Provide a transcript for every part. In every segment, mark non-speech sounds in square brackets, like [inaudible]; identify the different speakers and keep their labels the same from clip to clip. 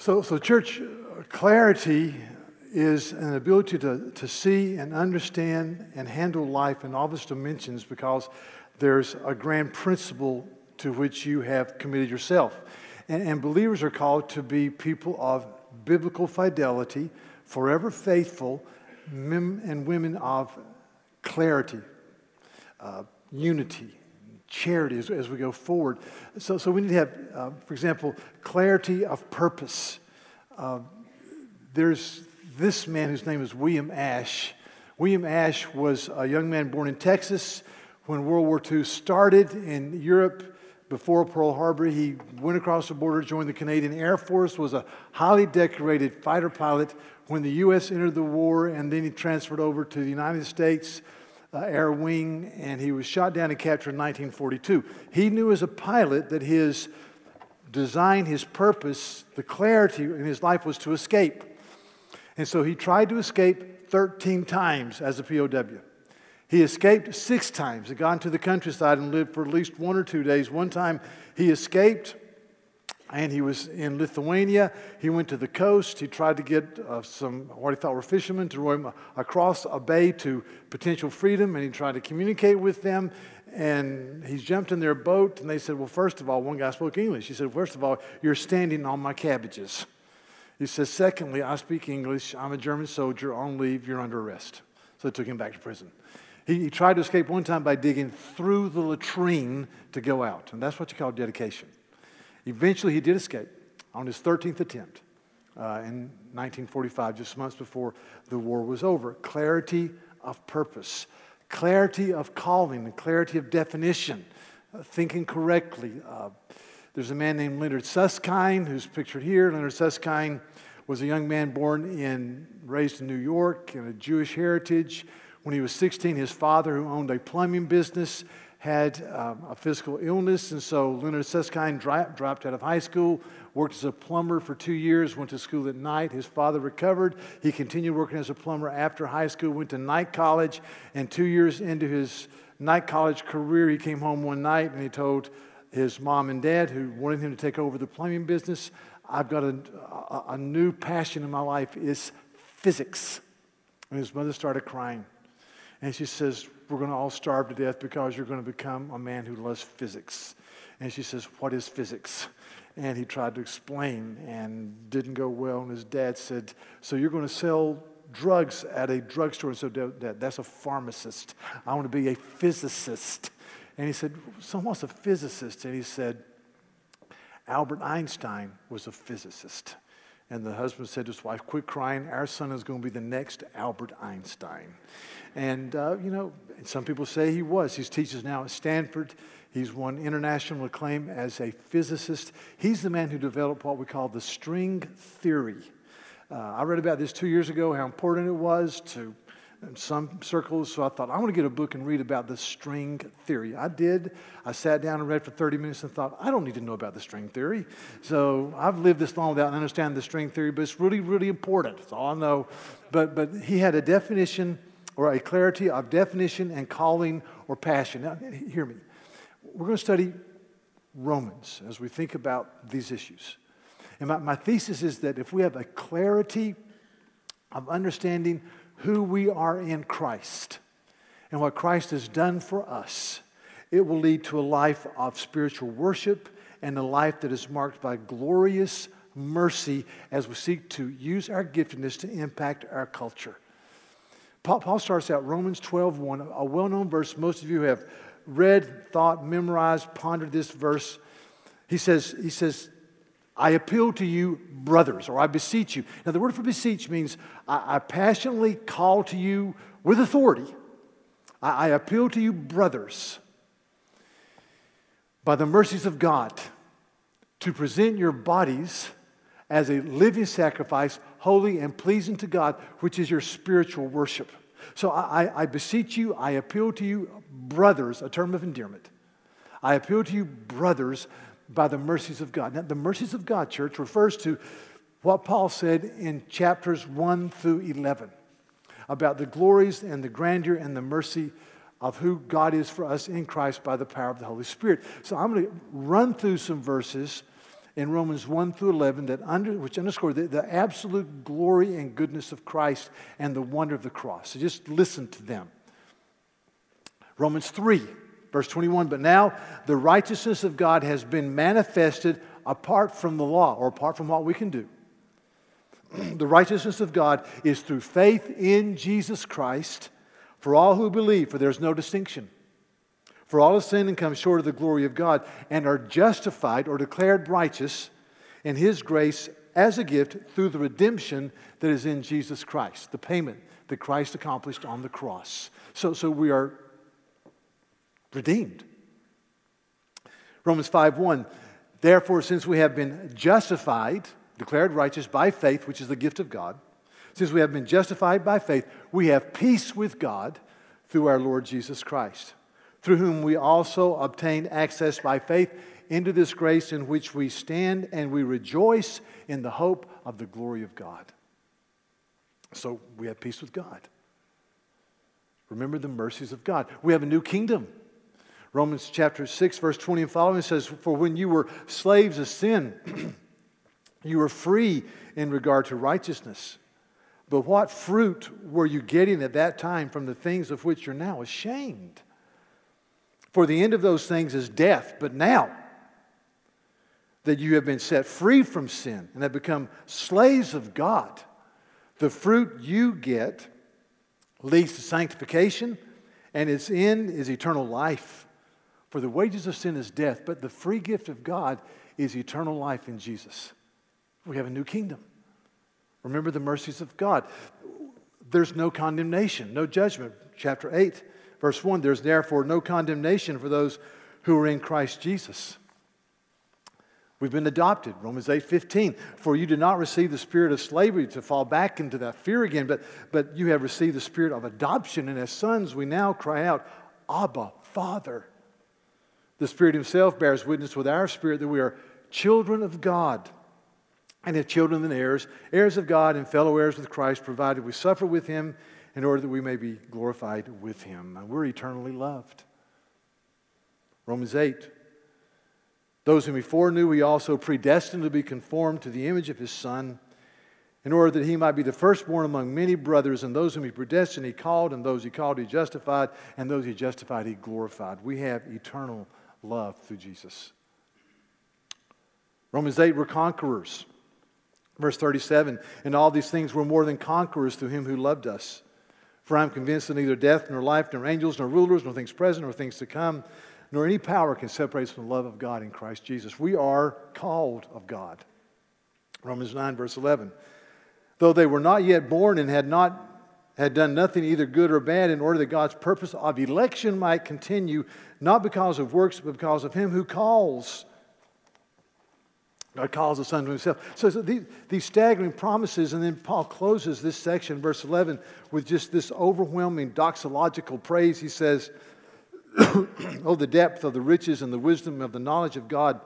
Speaker 1: So, so church clarity is an ability to, to see and understand and handle life in all its dimensions because there's a grand principle to which you have committed yourself. And, and believers are called to be people of biblical fidelity, forever faithful, men and women of clarity, uh, unity, charity as, as, we go forward. So, so we need to have, uh, for example, clarity of purpose. Uh, there's this man whose name is William Ash. William Ash was a young man born in Texas when World War II started in Europe. Before Pearl Harbor, he went across the border, joined the Canadian Air Force, was a highly decorated fighter pilot when the U.S. entered the war, and then he transferred over to the United States uh, Air Wing, and he was shot down and captured in 1942. He knew as a pilot that his design, his purpose, the clarity in his life was to escape. And so he tried to escape 13 times as a POW. He escaped six times. He got into the countryside and lived for at least one or two days. One time he escaped and he was in Lithuania. He went to the coast. He tried to get uh, some, what he thought were fishermen, to row him across a bay to potential freedom, and he tried to communicate with them. And he jumped in their boat, and they said, Well, first of all, one guy spoke English. He said, First of all, you're standing on my cabbages. He says, Secondly, I speak English. I'm a German soldier on leave. You're under arrest. So they took him back to prison. He, he tried to escape one time by digging through the latrine to go out, and that's what you call dedication. Eventually, he did escape on his 13th attempt uh, in 1945, just months before the war was over. Clarity of purpose, clarity of calling, and clarity of definition, uh, thinking correctly. Uh, there's a man named Leonard Susskind who's pictured here. Leonard Susskind was a young man born in, raised in New York in a Jewish heritage. When he was 16, his father, who owned a plumbing business, had um, a physical illness, and so Leonard Susskind dropped out of high school, worked as a plumber for two years, went to school at night. His father recovered. He continued working as a plumber after high school, went to night college, and two years into his night college career, he came home one night and he told his mom and dad, who wanted him to take over the plumbing business, I've got a, a, a new passion in my life is physics. And his mother started crying. And she says, We're going to all starve to death because you're going to become a man who loves physics. And she says, What is physics? And he tried to explain and didn't go well. And his dad said, So you're going to sell drugs at a drugstore? And so that, that's a pharmacist. I want to be a physicist. And he said, So what's a physicist? And he said, Albert Einstein was a physicist. And the husband said to his wife, Quit crying. Our son is going to be the next Albert Einstein. And, uh, you know, some people say he was. He teaches now at Stanford. He's won international acclaim as a physicist. He's the man who developed what we call the string theory. Uh, I read about this two years ago, how important it was to in some circles. So I thought, I want to get a book and read about the string theory. I did. I sat down and read for 30 minutes and thought, I don't need to know about the string theory. So I've lived this long without understanding the string theory, but it's really, really important. That's all I know. But, but he had a definition or a clarity of definition and calling or passion. Now, hear me. We're going to study Romans as we think about these issues. And my, my thesis is that if we have a clarity of understanding who we are in Christ and what Christ has done for us, it will lead to a life of spiritual worship and a life that is marked by glorious mercy as we seek to use our giftedness to impact our culture. Paul, starts out Romans 12, 1, a well known verse. Most of you have read, thought, memorized, pondered this verse. He says, he says I appeal to you, brothers, or I beseech you. Now, the word for beseech means I, I passionately call to you with authority. I, I appeal to you, brothers, by the mercies of God, to present your bodies as a living sacrifice, holy and pleasing to God, which is your spiritual worship. So I, I, beseech you, I appeal to you, brothers, a term of endearment. I appeal to you, brothers, by the mercies of God. Now, the mercies of God, church, refers to what Paul said in chapters 1 through 11 about the glories and the grandeur and the mercy of who God is for us in Christ by the power of the Holy Spirit. So I'm going to run through some verses in Romans 1 through 11 that under, which underscore the, the absolute glory and goodness of Christ and the wonder of the cross. So just listen to them. Romans 3, verse 21 But now the righteousness of God has been manifested apart from the law or apart from what we can do. [clears throat] the righteousness of God is through faith in Jesus Christ for all who believe, for there's no distinction. For all have sinned and come short of the glory of God and are justified or declared righteous in His grace as a gift through the redemption that is in Jesus Christ, the payment that Christ accomplished on the cross. So, so we are redeemed. Romans 5 1. Therefore, since we have been justified, declared righteous by faith, which is the gift of God, since we have been justified by faith, we have peace with God through our Lord Jesus Christ, through whom we also obtain access by faith into this grace in which we stand and we rejoice in the hope of the glory of God. So we have peace with God. Remember the mercies of God. We have a new kingdom. Romans chapter 6, verse 20 and following says, For when you were slaves of sin, [clears throat] you were free in regard to righteousness. But what fruit were you getting at that time from the things of which you're now ashamed? For the end of those things is death. But now that you have been set free from sin and have become slaves of God, the fruit you get leads to sanctification, and its end is eternal life. For the wages of sin is death, but the free gift of God is eternal life in Jesus. We have a new kingdom. Remember the mercies of God. There's no condemnation, no judgment. Chapter 8, verse 1 there's therefore no condemnation for those who are in Christ Jesus. We've been adopted. Romans 8 15. For you did not receive the spirit of slavery to fall back into that fear again, but, but you have received the spirit of adoption. And as sons, we now cry out, Abba, Father. The Spirit Himself bears witness with our spirit that we are children of God. And if children, then heirs, heirs of God and fellow heirs with Christ, provided we suffer with Him in order that we may be glorified with Him. And we're eternally loved. Romans 8. Those whom He foreknew, He also predestined to be conformed to the image of His Son, in order that He might be the firstborn among many brothers. And those whom He predestined, He called, and those He called, He justified, and those He justified, He glorified. We have eternal love through Jesus. Romans 8, we're conquerors. Verse 37 And all these things were more than conquerors through him who loved us. For I am convinced that neither death, nor life, nor angels, nor rulers, nor things present, nor things to come, nor any power can separate us from the love of God in Christ Jesus. We are called of God. Romans 9, verse 11. Though they were not yet born and had not had done nothing either good or bad in order that God's purpose of election might continue, not because of works, but because of him who calls. God calls the Son to Himself. So, so these, these, staggering promises, and then Paul closes this section, verse 11, with just this overwhelming doxological praise. He says, [clears throat] Oh, the depth of the riches and the wisdom of the knowledge of God.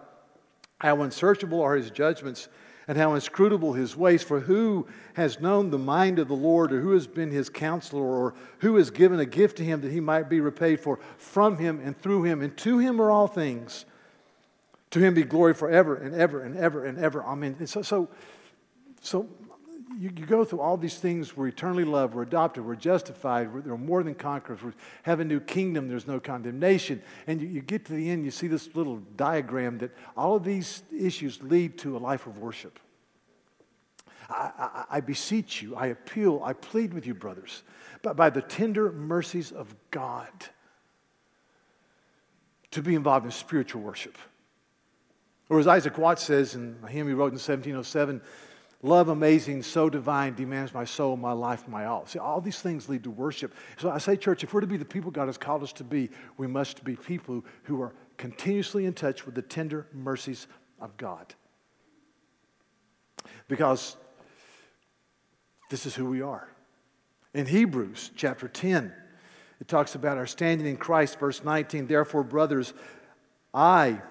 Speaker 1: How unsearchable are His judgments and how inscrutable his ways. For who has known the mind of the Lord, or who has been his counselor, or who has given a gift to him that he might be repaid for? From him and through him, and to him are all things. To him be glory forever and ever and ever and ever. Amen. And so, so, so you, you, go through all these things. We're eternally loved. We're adopted. We're justified. We're, we're more than conquerors. We have a new kingdom. There's no condemnation. And you, you get to the end, you see this little diagram that all of these issues lead to a life of worship. I, I, I beseech you, I appeal, I plead with you, brothers, but by the tender mercies of God, to be involved in spiritual worship. Or as Isaac Watts says in a hymn he wrote in 1707, love amazing, so divine, demands my soul, my life, my all. See, all these things lead to worship. So I say, church, if we're to be the people God has called us to be, we must be people who are continuously in touch with the tender mercies of God. Because this is who we are. In Hebrews chapter 10, it talks about our standing in Christ, verse 19. Therefore, brothers, I,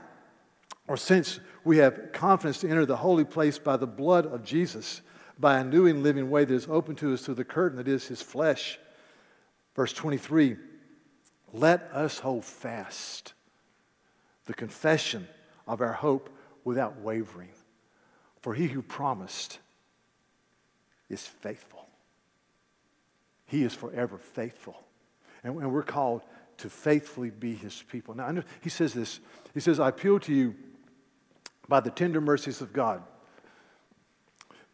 Speaker 1: or since we have confidence to enter the holy place by the blood of Jesus, by a new and living way that is open to us through the curtain that is his flesh. Verse 23 Let us hold fast the confession of our hope without wavering. For he who promised is faithful. He is forever faithful. And, we're called to faithfully be his people. Now, he says this He says, I appeal to you by the tender mercies of God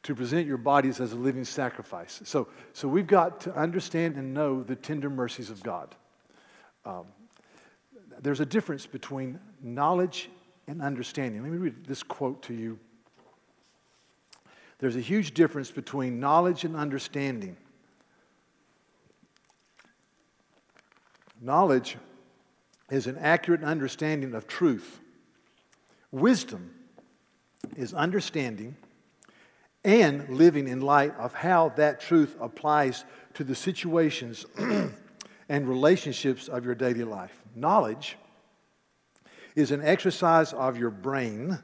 Speaker 1: to present your bodies as a living sacrifice. So, so we've got to understand and know the tender mercies of God. Um, there's a difference between knowledge and understanding. Let me read this quote to you. There's a huge difference between knowledge and understanding. Knowledge is an accurate understanding of truth. Wisdom is understanding and living in light of how that truth applies to the situations [clears throat] and relationships of your daily life. Knowledge is an exercise of your brain.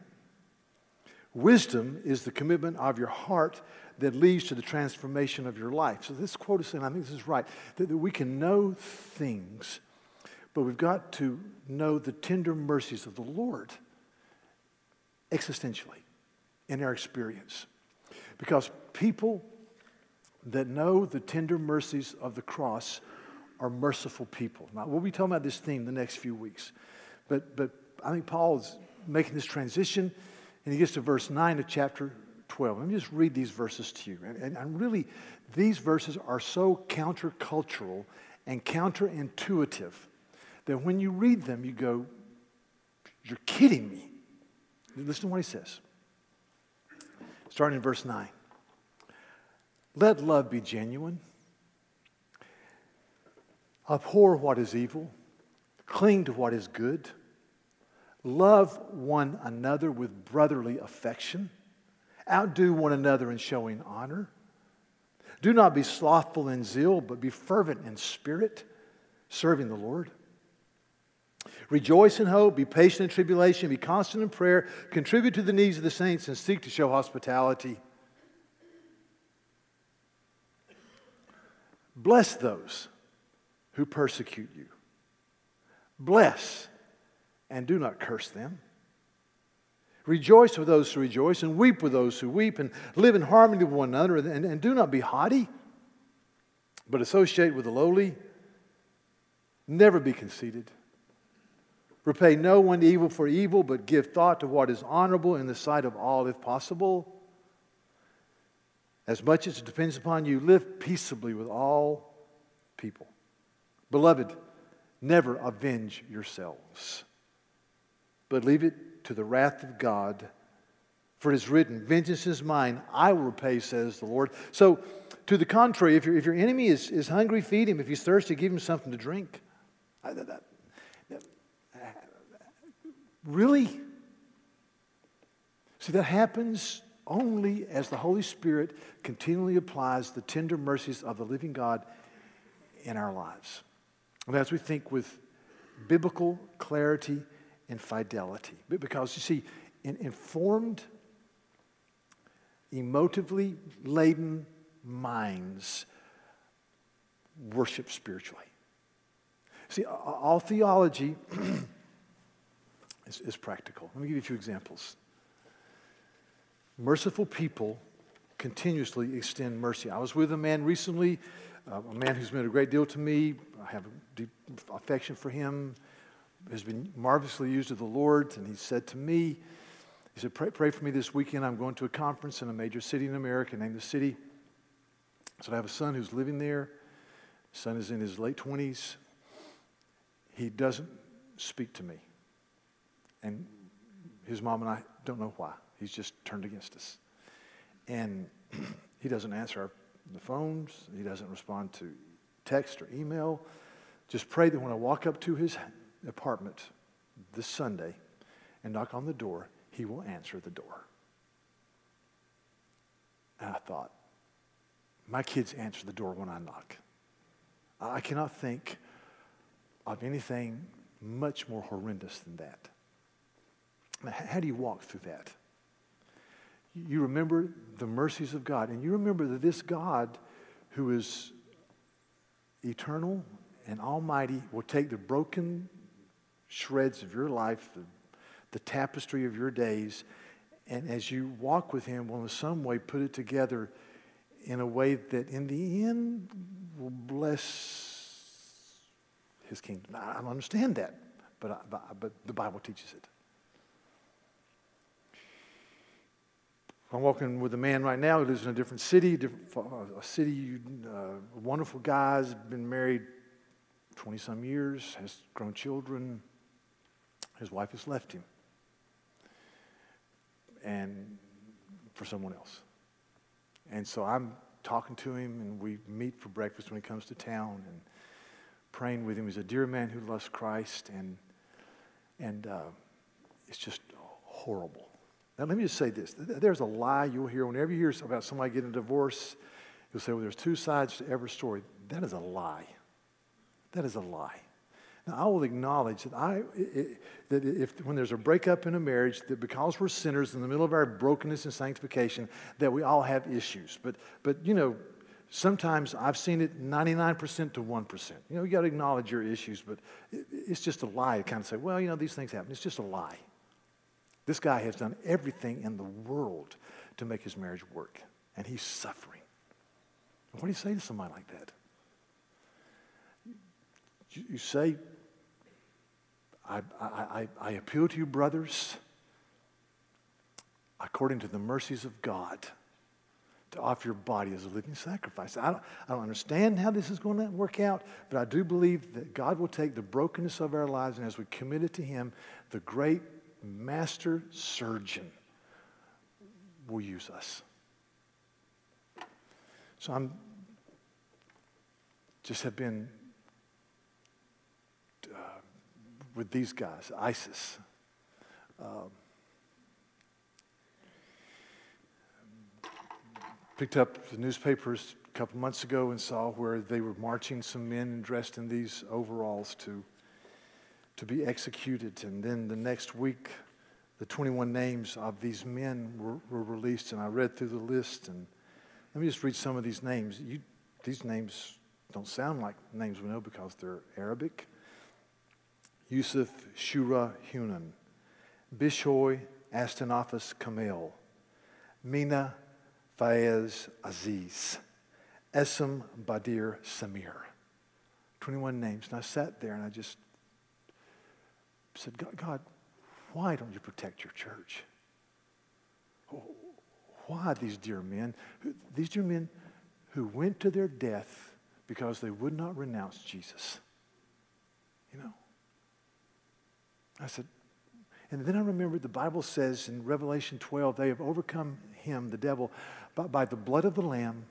Speaker 1: Wisdom is the commitment of your heart that leads to the transformation of your life. So, this quote is saying, I think this is right, that, that we can know things, but we've got to know the tender mercies of the Lord existentially in our experience. Because people that know the tender mercies of the cross are merciful people. Now, we'll be talking about this theme the next few weeks. But, but I think Paul is making this transition, and he gets to verse 9 of chapter 12. Let me just read these verses to you. And, and, and really, these verses are so countercultural and counterintuitive that when you read them, you go, You're kidding me. Listen to what he says starting in verse 9. Let love be genuine. Abhor what is evil. Cling to what is good. Love one another with brotherly affection. Outdo one another in showing honor. Do not be slothful in zeal, but be fervent in spirit, serving the Lord. Rejoice in hope, be patient in tribulation, be constant in prayer, contribute to the needs of the saints, and seek to show hospitality. Bless those who persecute you. Bless and do not curse them. Rejoice with those who rejoice, and weep with those who weep, and live in harmony with one another, and, and do not be haughty, but associate with the lowly. Never be conceited. Repay no one evil for evil, but give thought to what is honorable in the sight of all, if possible. As much as it depends upon you, live peaceably with all people. Beloved, never avenge yourselves, but leave it to the wrath of God. For it is written, Vengeance is mine, I will repay, says the Lord. So, to the contrary, if, your if your enemy is, is hungry, feed him. If he's thirsty, give him something to drink. That, Really? See, that happens only as the Holy Spirit continually applies the tender mercies of the living God in our lives. And as we think with biblical clarity and fidelity. Because you see, in informed, emotively laden minds worship spiritually. See, all theology [clears throat] is, is practical. Let me give you a few examples. Merciful people continuously extend mercy. I was with a man recently, uh, a man who's meant a great deal to me. I have a deep affection for him, has been marvelously used of the Lord, and he said to me, he said, pray, pray, for me this weekend. I'm going to a conference in a major city in America, named the city. So I have a son who's living there. son is in his late 20s. He doesn't speak to me. And his mom and I don't know why. He's just turned against us. And [clears throat] he doesn't answer our, the phones, he doesn't respond to text or email. Just pray that when I walk up to his apartment this Sunday and knock on the door, he will answer the door. And I thought, my kids answer the door when I knock. I cannot think of anything much more horrendous than that. How do you walk through that? You remember the mercies of God, and you remember that this God who is eternal and almighty will take the broken shreds of your life, the the tapestry of your days, and as you walk with Him, will in some way put it together in a way that in the end will bless His kingdom. I don't understand that, but, I, but the Bible teaches it. I'm walking with a man right now who lives in a different city, different, a city, uh, wonderful guys, been married 20 some years, has grown children. His wife has left him and for someone else. And so I'm talking to him, and we meet for breakfast when he comes to town and praying with him. He's a dear man who loves Christ, and, and uh, it's just horrible. Now, let me just say this. There's a lie you'll hear whenever you hear about somebody getting a divorce. You'll say, well, there's two sides to every story. That is a lie. That is a lie. Now, I will acknowledge that, I, it, that if, when there's a breakup in a marriage, that because we're sinners in the middle of our brokenness and sanctification, that we all have issues. But, but you know, sometimes I've seen it 99% to 1%. You know, you got to acknowledge your issues, but it, it's just a lie to kind of say, well, you know, these things happen. It's just a lie. This guy has done everything in the world to make his marriage work, and he's suffering. What do you say to somebody like that? You, say, I, I, I, I appeal to you, brothers, according to the mercies of God, to offer your body as a living sacrifice. I don't, I don't understand how this is going to work out, but I do believe that God will take the brokenness of our lives, and as we commit it to Him, the great master surgeon will use us. So I'm just have been uh, with these guys, ISIS. Um, picked up the newspapers a couple months ago and saw where they were marching some men dressed in these overalls to to be executed. And then the next week, the 21 names of these men were, were released, and I read through the list. And let me just read some of these names. You, these names don't sound like names we know because they're Arabic. Yusuf Shura Hunan, Bishoy Astonafis Kamel, Mina Fayez Aziz, Esam Badir Samir. 21 names. And I sat there and I just said, God, God, why don't you protect your church? Why these dear men? These dear men who went to their death because they would not renounce Jesus. You know? I said, and then I remembered the Bible says in Revelation 12, they have overcome him, the devil, by, by the blood of the Lamb,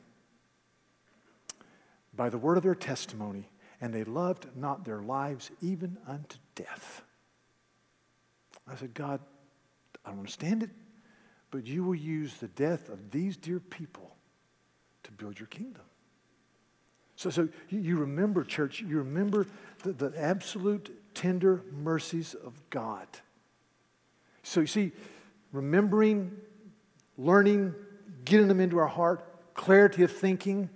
Speaker 1: by the word of their testimony, and they loved not their lives even unto death. I said, God, I don't understand it, but you will use the death of these dear people to build your kingdom. So, so you remember, church, you remember the, the absolute tender mercies of God. So you see, remembering, learning, getting them into our heart, clarity of thinking,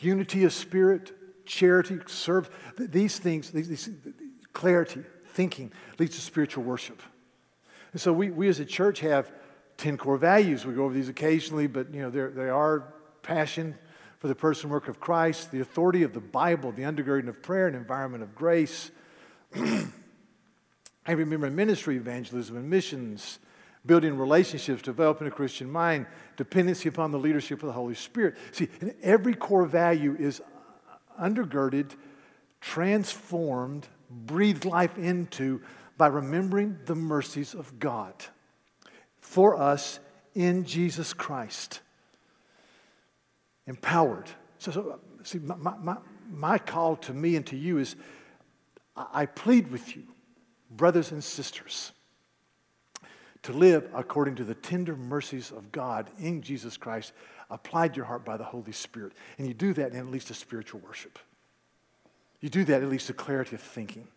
Speaker 1: unity of spirit, charity, serve, these things, these, these clarity, thinking leads to spiritual worship. And so we, we as a church have 10 core values. We go over these occasionally, but you know, they are passion for the person work of Christ, the authority of the Bible, the undergirding of prayer, and environment of grace. [clears throat] I remember ministry, evangelism, and missions, building relationships, developing a Christian mind, dependency upon the leadership of the Holy Spirit. See, every core value is undergirded, transformed, breathed life into by remembering the mercies of God for us in Jesus Christ. Empowered. So, so see, my, my, my call to me and to you is I plead with you, brothers and sisters, to live according to the tender mercies of God in Jesus Christ, applied to your heart by the Holy Spirit. And you do that in at least a spiritual worship. You do that, it leads to clarity of thinking.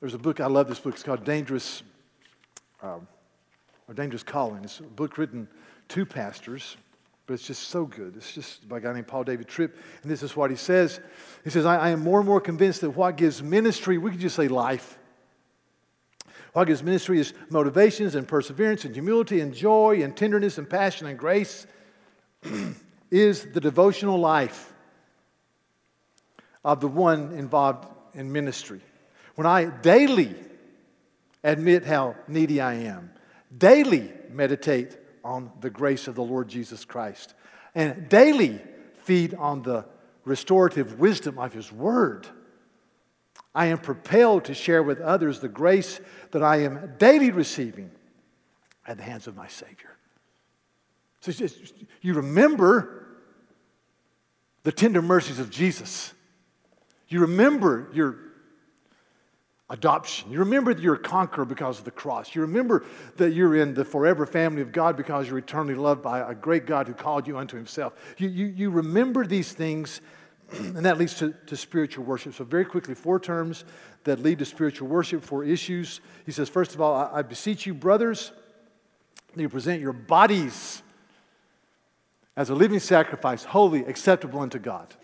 Speaker 1: There's a book, I love this book. It's called Dangerous, um, or Dangerous Calling. It's a book written to pastors. but it's just so good. It's just by a guy named Paul David Tripp, and this is what he says. He says, I, I am more and more convinced that what gives ministry, we could just say life. What gives ministry is motivations and perseverance and humility and joy and tenderness and passion and grace [clears throat] is the devotional life of the one involved in ministry. When I daily admit how needy I am, daily meditate on the grace of the Lord Jesus Christ, and daily feed on the restorative wisdom of His Word, I am propelled to share with others the grace that I am daily receiving at the hands of my Savior. So just, you remember the tender mercies of Jesus. You remember your adoption. You remember that you're a conqueror because of the cross. You remember that you're in the forever family of God because you're eternally loved by a great God who called you unto himself. You, you, you remember these things, [clears throat] and that leads to, to spiritual worship. So, very quickly, four terms that lead to spiritual worship, four issues. He says, first of all, I, I beseech you, brothers, that you present your bodies as a living sacrifice, holy, acceptable unto God,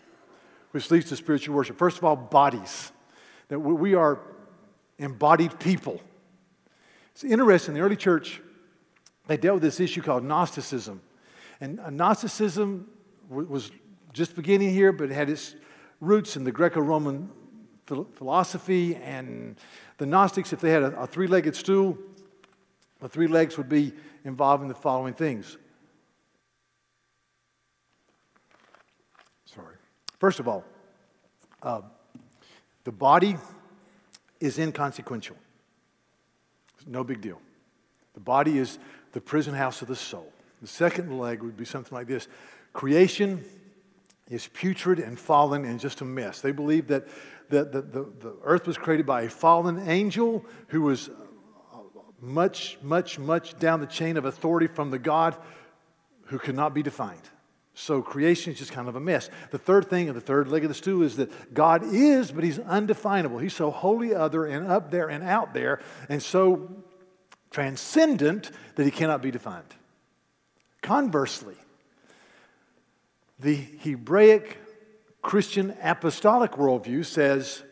Speaker 1: which leads to spiritual worship. First of all, bodies. That we are embodied people. It's interesting, the early church, they dealt with this issue called Gnosticism. And uh, Gnosticism was just beginning here, but it had its roots in the Greco Roman philosophy. And the Gnostics, if they had a, a three legged stool, the three legs would be involved in the following things. First of all, uh, the body is inconsequential. It's no big deal. The body is the prison house of the soul. The second leg would be something like this Creation is putrid and fallen and just a mess. They believe that, that the, the, the earth was created by a fallen angel who was much, much, much down the chain of authority from the God who could not be defined. So creation is just kind of a mess. The third thing, and the third leg of the stool, is that God is, but He's undefinable. He's so wholly other and up there and out there, and so transcendent that He cannot be defined. Conversely, the Hebraic Christian apostolic worldview says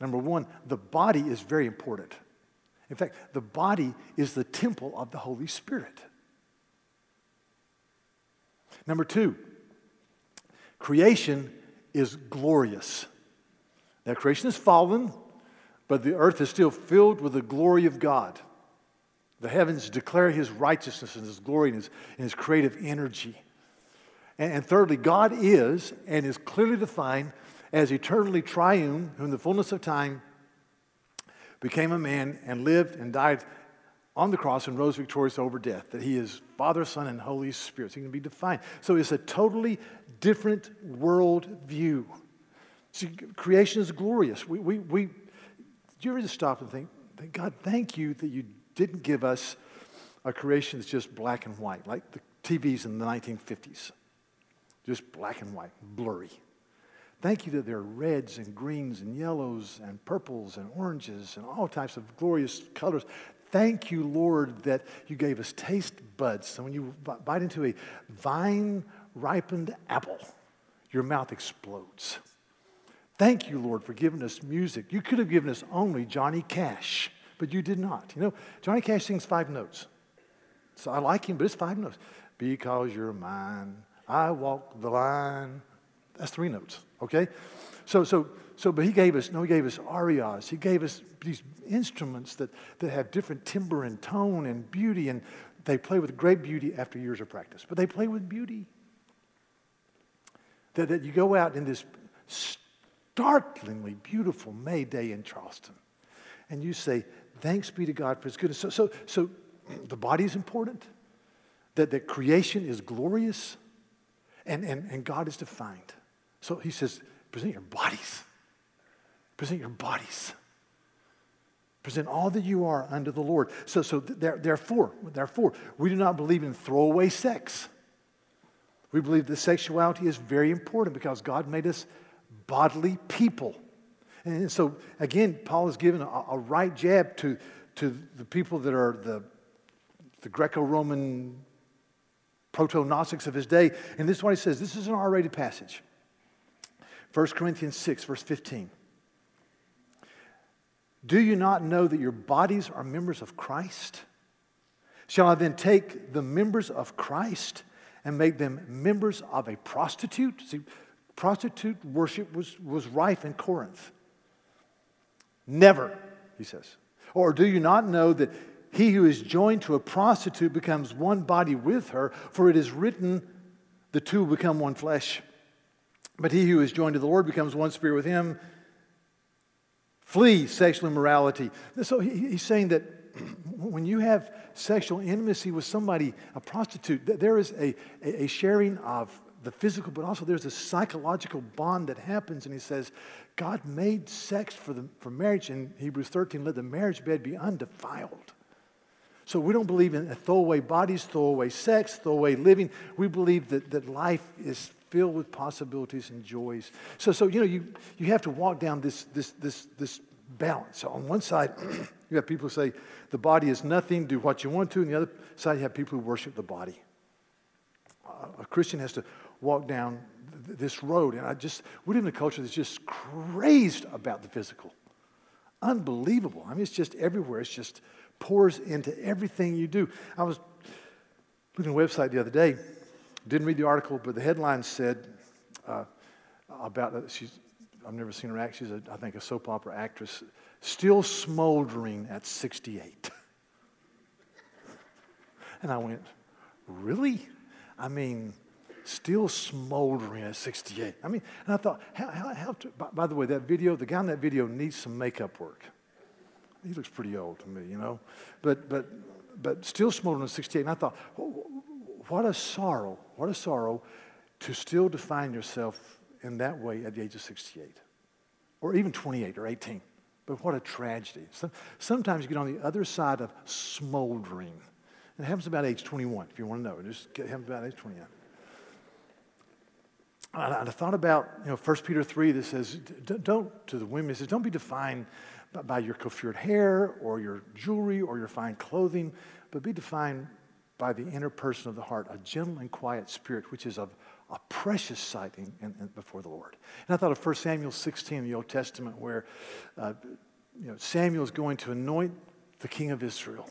Speaker 1: number one, the body is very important. In fact, the body is the temple of the Holy Spirit. Number two, creation is glorious. Now, creation is fallen, but the earth is still filled with the glory of God. The heavens declare his righteousness and his glory and his, and his creative energy. And, and thirdly, God is and is clearly defined as eternally triune, who in the fullness of time became a man and lived and died on the cross and rose victorious over death, that he is Father, Son, and Holy Spirit. So he can be defined. So it's a totally different world view. See, creation is glorious. We, we, we, do you ever just stop and think, thank God, thank you that you didn't give us a creation that's just black and white, like the TVs in the 1950s, just black and white, blurry. Thank you that there are reds and greens and yellows and purples and oranges and all types of glorious colors. Thank you, Lord, that you gave us taste buds. So when you bite into a vine ripened apple, your mouth explodes. Thank you, Lord, for giving us music. You could have given us only Johnny Cash, but you did not. You know, Johnny Cash sings five notes. So I like him, but it's five notes. Because you're mine, I walk the line. That's three notes, okay? So, so so, but he gave us, no, he gave us arias. He gave us these instruments that, that have different timbre and tone and beauty, and they play with great beauty after years of practice. But they play with beauty. That, that you go out in this startlingly beautiful May day in Charleston, and you say, Thanks be to God for his goodness. So, so, so the body is important, that, that creation is glorious, and, and, and God is defined. So he says, present your bodies Present your bodies. Present all that you are unto the Lord. So, so therefore, therefore, we do not believe in throwaway sex. We believe that sexuality is very important because God made us bodily people. And so, again, Paul is giving a, a right jab to, to the people that are the, the Greco Roman proto Gnostics of his day. And this is what he says this is an R rated passage 1 Corinthians 6, verse 15. Do you not know that your bodies are members of Christ? Shall I then take the members of Christ and make them members of a prostitute? See, prostitute worship was, was rife in Corinth. Never, he says. Or do you not know that he who is joined to a prostitute becomes one body with her? For it is written, the two become one flesh. But he who is joined to the Lord becomes one spirit with him. Flee sexual immorality. So he's saying that [clears throat] when you have sexual intimacy with somebody, a prostitute, there is a, a sharing of the physical, but also there's a psychological bond that happens. And he says, God made sex for, the, for marriage in Hebrews 13, let the marriage bed be undefiled. So we don't believe in throwaway bodies, throwaway sex, throwaway living. We believe that, that life is filled with possibilities and joys. So, so you know, you, you have to walk down this, this, this, this balance. So on one side, [clears throat] you have people who say the body is nothing, do what you want to. And the other side, you have people who worship the body. A Christian has to walk down th- this road. And I just, we live in a culture that's just crazed about the physical. Unbelievable. I mean, it's just everywhere. It's just pours into everything you do. I was looking at a website the other day didn't read the article, but the headline said uh, about uh, she's. I've never seen her act. She's, a, I think, a soap opera actress, still smoldering at 68. [laughs] and I went, really? I mean, still smoldering at 68. I mean, and I thought, how, how, how to, by, by, the way, that video, the guy in that video needs some makeup work. He looks pretty old to me, you know, but but but still smoldering at 68. And I thought, what a sorrow, what a sorrow to still define yourself in that way at the age of 68 or even 28 or 18. But what a tragedy. Sometimes you get on the other side of smoldering. And it happens about age 21, if you want to know. It just happens about age 21. And I thought about, you know, 1 Peter 3 that says, don't, to the women, it says, don't be defined by your coiffured hair or your jewelry or your fine clothing, but be defined by the inner person of the heart, a gentle and quiet spirit, which is of a precious sight in, in, before the Lord. And I thought of 1 Samuel 16 in the Old Testament, where uh, you know, Samuel is going to anoint the king of Israel.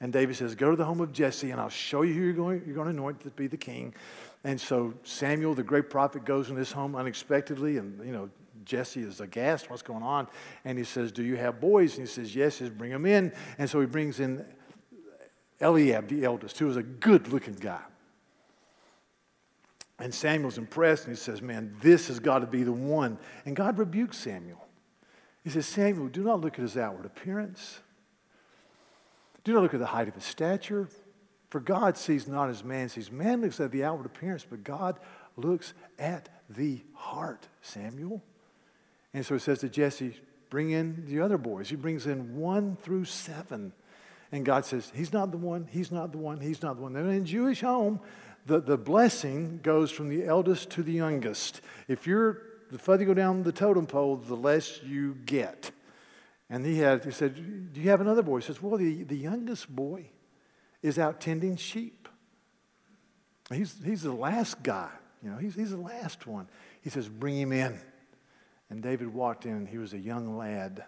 Speaker 1: And David says, Go to the home of Jesse, and I'll show you who you're going, you're going to anoint to be the king. And so Samuel, the great prophet, goes in this home unexpectedly, and you know, Jesse is aghast, what's going on? And he says, Do you have boys? And he says, Yes, he says, bring them in. And so he brings in Eliab, the eldest, who was a good looking guy. And Samuel's impressed and he says, Man, this has got to be the one. And God rebukes Samuel. He says, Samuel, do not look at his outward appearance. Do not look at the height of his stature. For God sees not as man sees. Man looks at the outward appearance, but God looks at the heart, Samuel. And so he says to Jesse, Bring in the other boys. He brings in one through seven. And God says, He's not the one, He's not the one, He's not the one. And in Jewish home, the, the blessing goes from the eldest to the youngest. If you're the further you go down the totem pole, the less you get. And he had, he said, Do you have another boy? He says, Well, the, the youngest boy is out tending sheep. He's, he's the last guy, you know, he's, he's the last one. He says, Bring him in. And David walked in, and he was a young lad.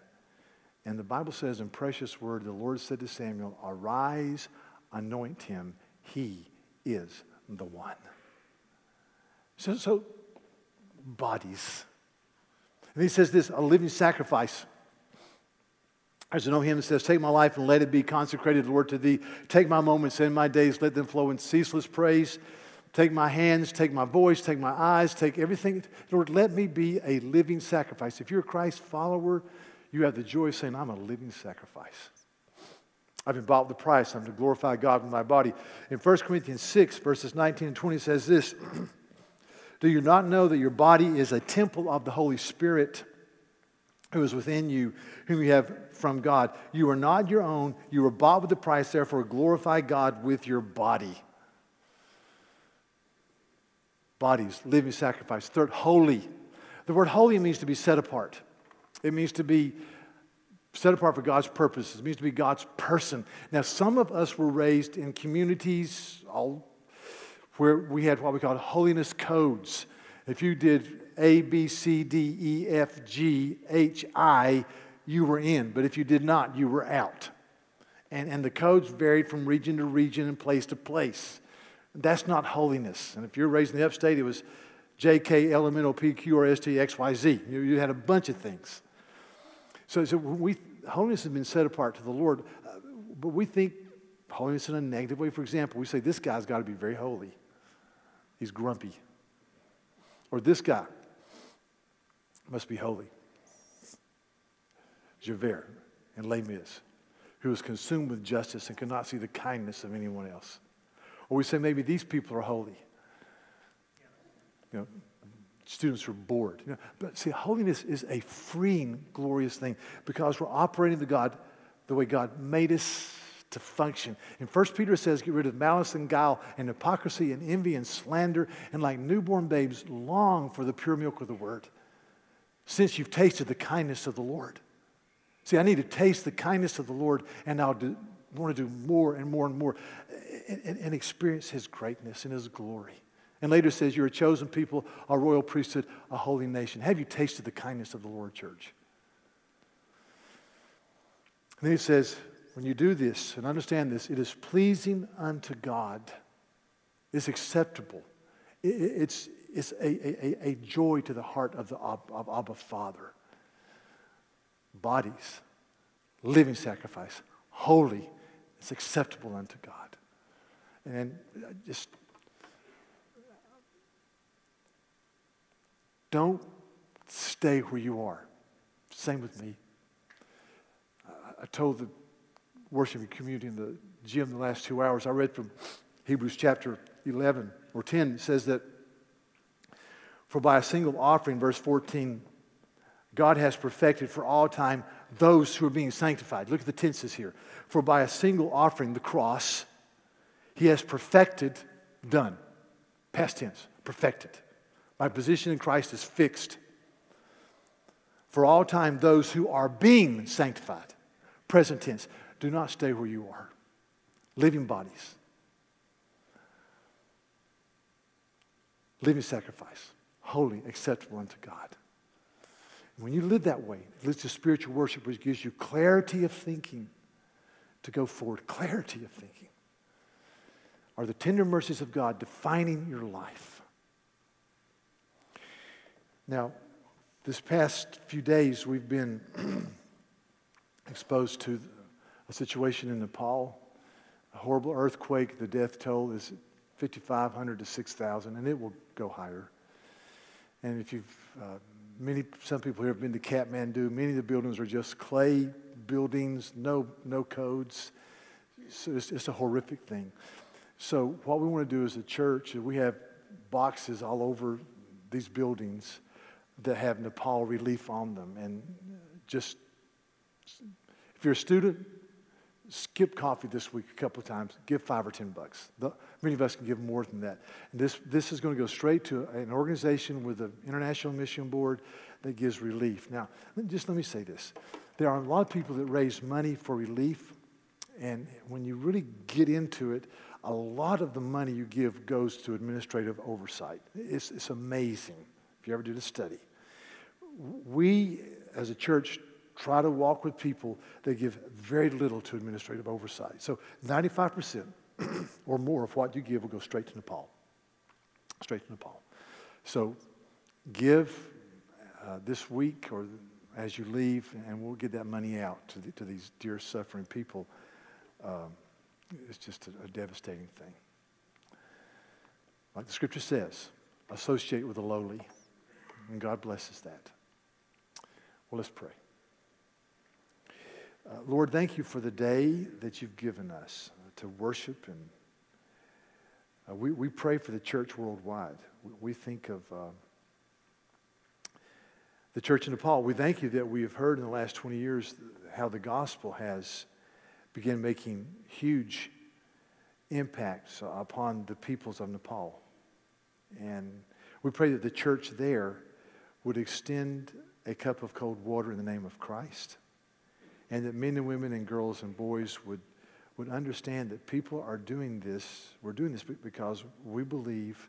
Speaker 1: And the Bible says in precious word, the Lord said to Samuel, Arise, anoint him. He is the one. So, so bodies. And he says this a living sacrifice. There's an old hymn that says, Take my life and let it be consecrated, Lord, to thee. Take my moments and my days, let them flow in ceaseless praise. Take my hands, take my voice, take my eyes, take everything. Lord, let me be a living sacrifice. If you're a Christ follower, you have the joy of saying, I'm a living sacrifice. I've been bought with a price. I'm to glorify God with my body. In 1 Corinthians 6, verses 19 and 20 says this [clears throat] Do you not know that your body is a temple of the Holy Spirit who is within you, whom you have from God? You are not your own. You were bought with a price. Therefore, glorify God with your body. Bodies, living sacrifice. Third, holy. The word holy means to be set apart. It means to be set apart for God's purposes. It means to be God's person. Now, some of us were raised in communities all where we had what we called holiness codes. If you did A, B, C, D, E, F, G, H, I, you were in. But if you did not, you were out. And, and the codes varied from region to region and place to place. That's not holiness. And if you're raised in the upstate, it was J, K, L, M, N, O, P, Q, R, S, T, X, Y, Z. You, you had a bunch of things. So, so we, holiness has been set apart to the Lord, uh, but we think holiness in a negative way. For example, we say, this guy's got to be very holy. He's grumpy. Or this guy must be holy. Javert and Les Mis, who was consumed with justice and could not see the kindness of anyone else. Or we say maybe these people are holy. You know, students are bored. You know, but see, holiness is a freeing, glorious thing because we're operating the God the way God made us to function. And First Peter says, get rid of malice and guile and hypocrisy and envy and slander, and like newborn babes, long for the pure milk of the word. Since you've tasted the kindness of the Lord. See, I need to taste the kindness of the Lord, and I'll do, want to do more and more and more and, and, and experience His greatness and His glory. And later says, You're a chosen people, a royal priesthood, a holy nation. Have you tasted the kindness of the Lord, church? And then he says, When you do this and understand this, it is pleasing unto God, it's acceptable, it's, it's a, a, a joy to the heart of, the, of Abba Father. Bodies, living sacrifice, holy, it's acceptable unto God. And uh, just Don't stay where you are. Same with me. I told the worshiping community in the gym the last two hours, I read from Hebrews chapter 11 or 10. It says that, For by a single offering, verse 14, God has perfected for all time those who are being sanctified. Look at the tenses here. For by a single offering, the cross, he has perfected, done. Past tense, perfected. My position in Christ is fixed. For all time, those who are being sanctified, present tense, do not stay where you are. Living bodies, living sacrifice, holy, acceptable unto God. when you live that way, it leads to spiritual worship, which gives you clarity of thinking to go forward. Clarity of thinking. Are the tender mercies of God defining your life? Now, this past few days, we've been [clears throat] exposed to a situation in Nepal, a horrible earthquake. The death toll is 5,500 to 6,000, and it will go higher. And if you've, uh, many, some people here have been to Kathmandu, many of the buildings are just clay buildings, no, no codes. So it's, it's a horrific thing. So, what we want to do as a church we have boxes all over these buildings that have Nepal relief on them. And just, if you're a student, skip coffee this week a couple of times, give five or ten bucks. The, many of us can give more than that. And this, this is going to go straight to an organization with the International Mission Board that gives relief. Now, just let me say this. There are a lot of people that raise money for relief, and when you really get into it, a lot of the money you give goes to administrative oversight. It's, it's amazing if you ever did a study we as a church try to walk with people that give very little to administrative oversight. So 95% [clears throat] or more of what you give will go straight to Nepal. Straight to Nepal. So give uh, this week or as you leave, and we'll get that money out to, the, to these dear suffering people. Um, it's just a, a devastating thing. Like the scripture says, associate with the lowly, and God blesses that. Well, let's pray. Uh, Lord, thank you for the day that you've given us uh, to worship. And uh, we, we pray for the church worldwide. We, we think of uh, the church in Nepal. We thank you that we have heard in the last 20 years how the gospel has begun making huge impacts upon the peoples of Nepal. And we pray that the church there would extend a cup of cold water in the name of Christ. And that men and women and girls and boys would, would understand that people are doing this. We're doing this because we believe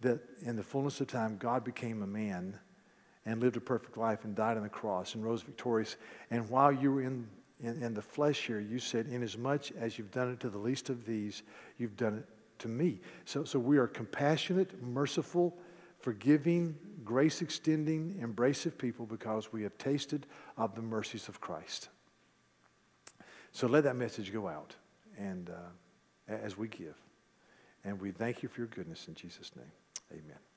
Speaker 1: that in the fullness of time, God became a man and lived a perfect life and died on the cross and rose victorious. And while you were in, in, in the flesh here, you said, Inasmuch as you've done it to the least of these, you've done it to me. So, so we are compassionate, merciful, forgiving, grace extending, embracive people because we have tasted of the mercies of Christ. So let that message go out and uh, as we give. And we thank you for your goodness in Jesus' name. Amen.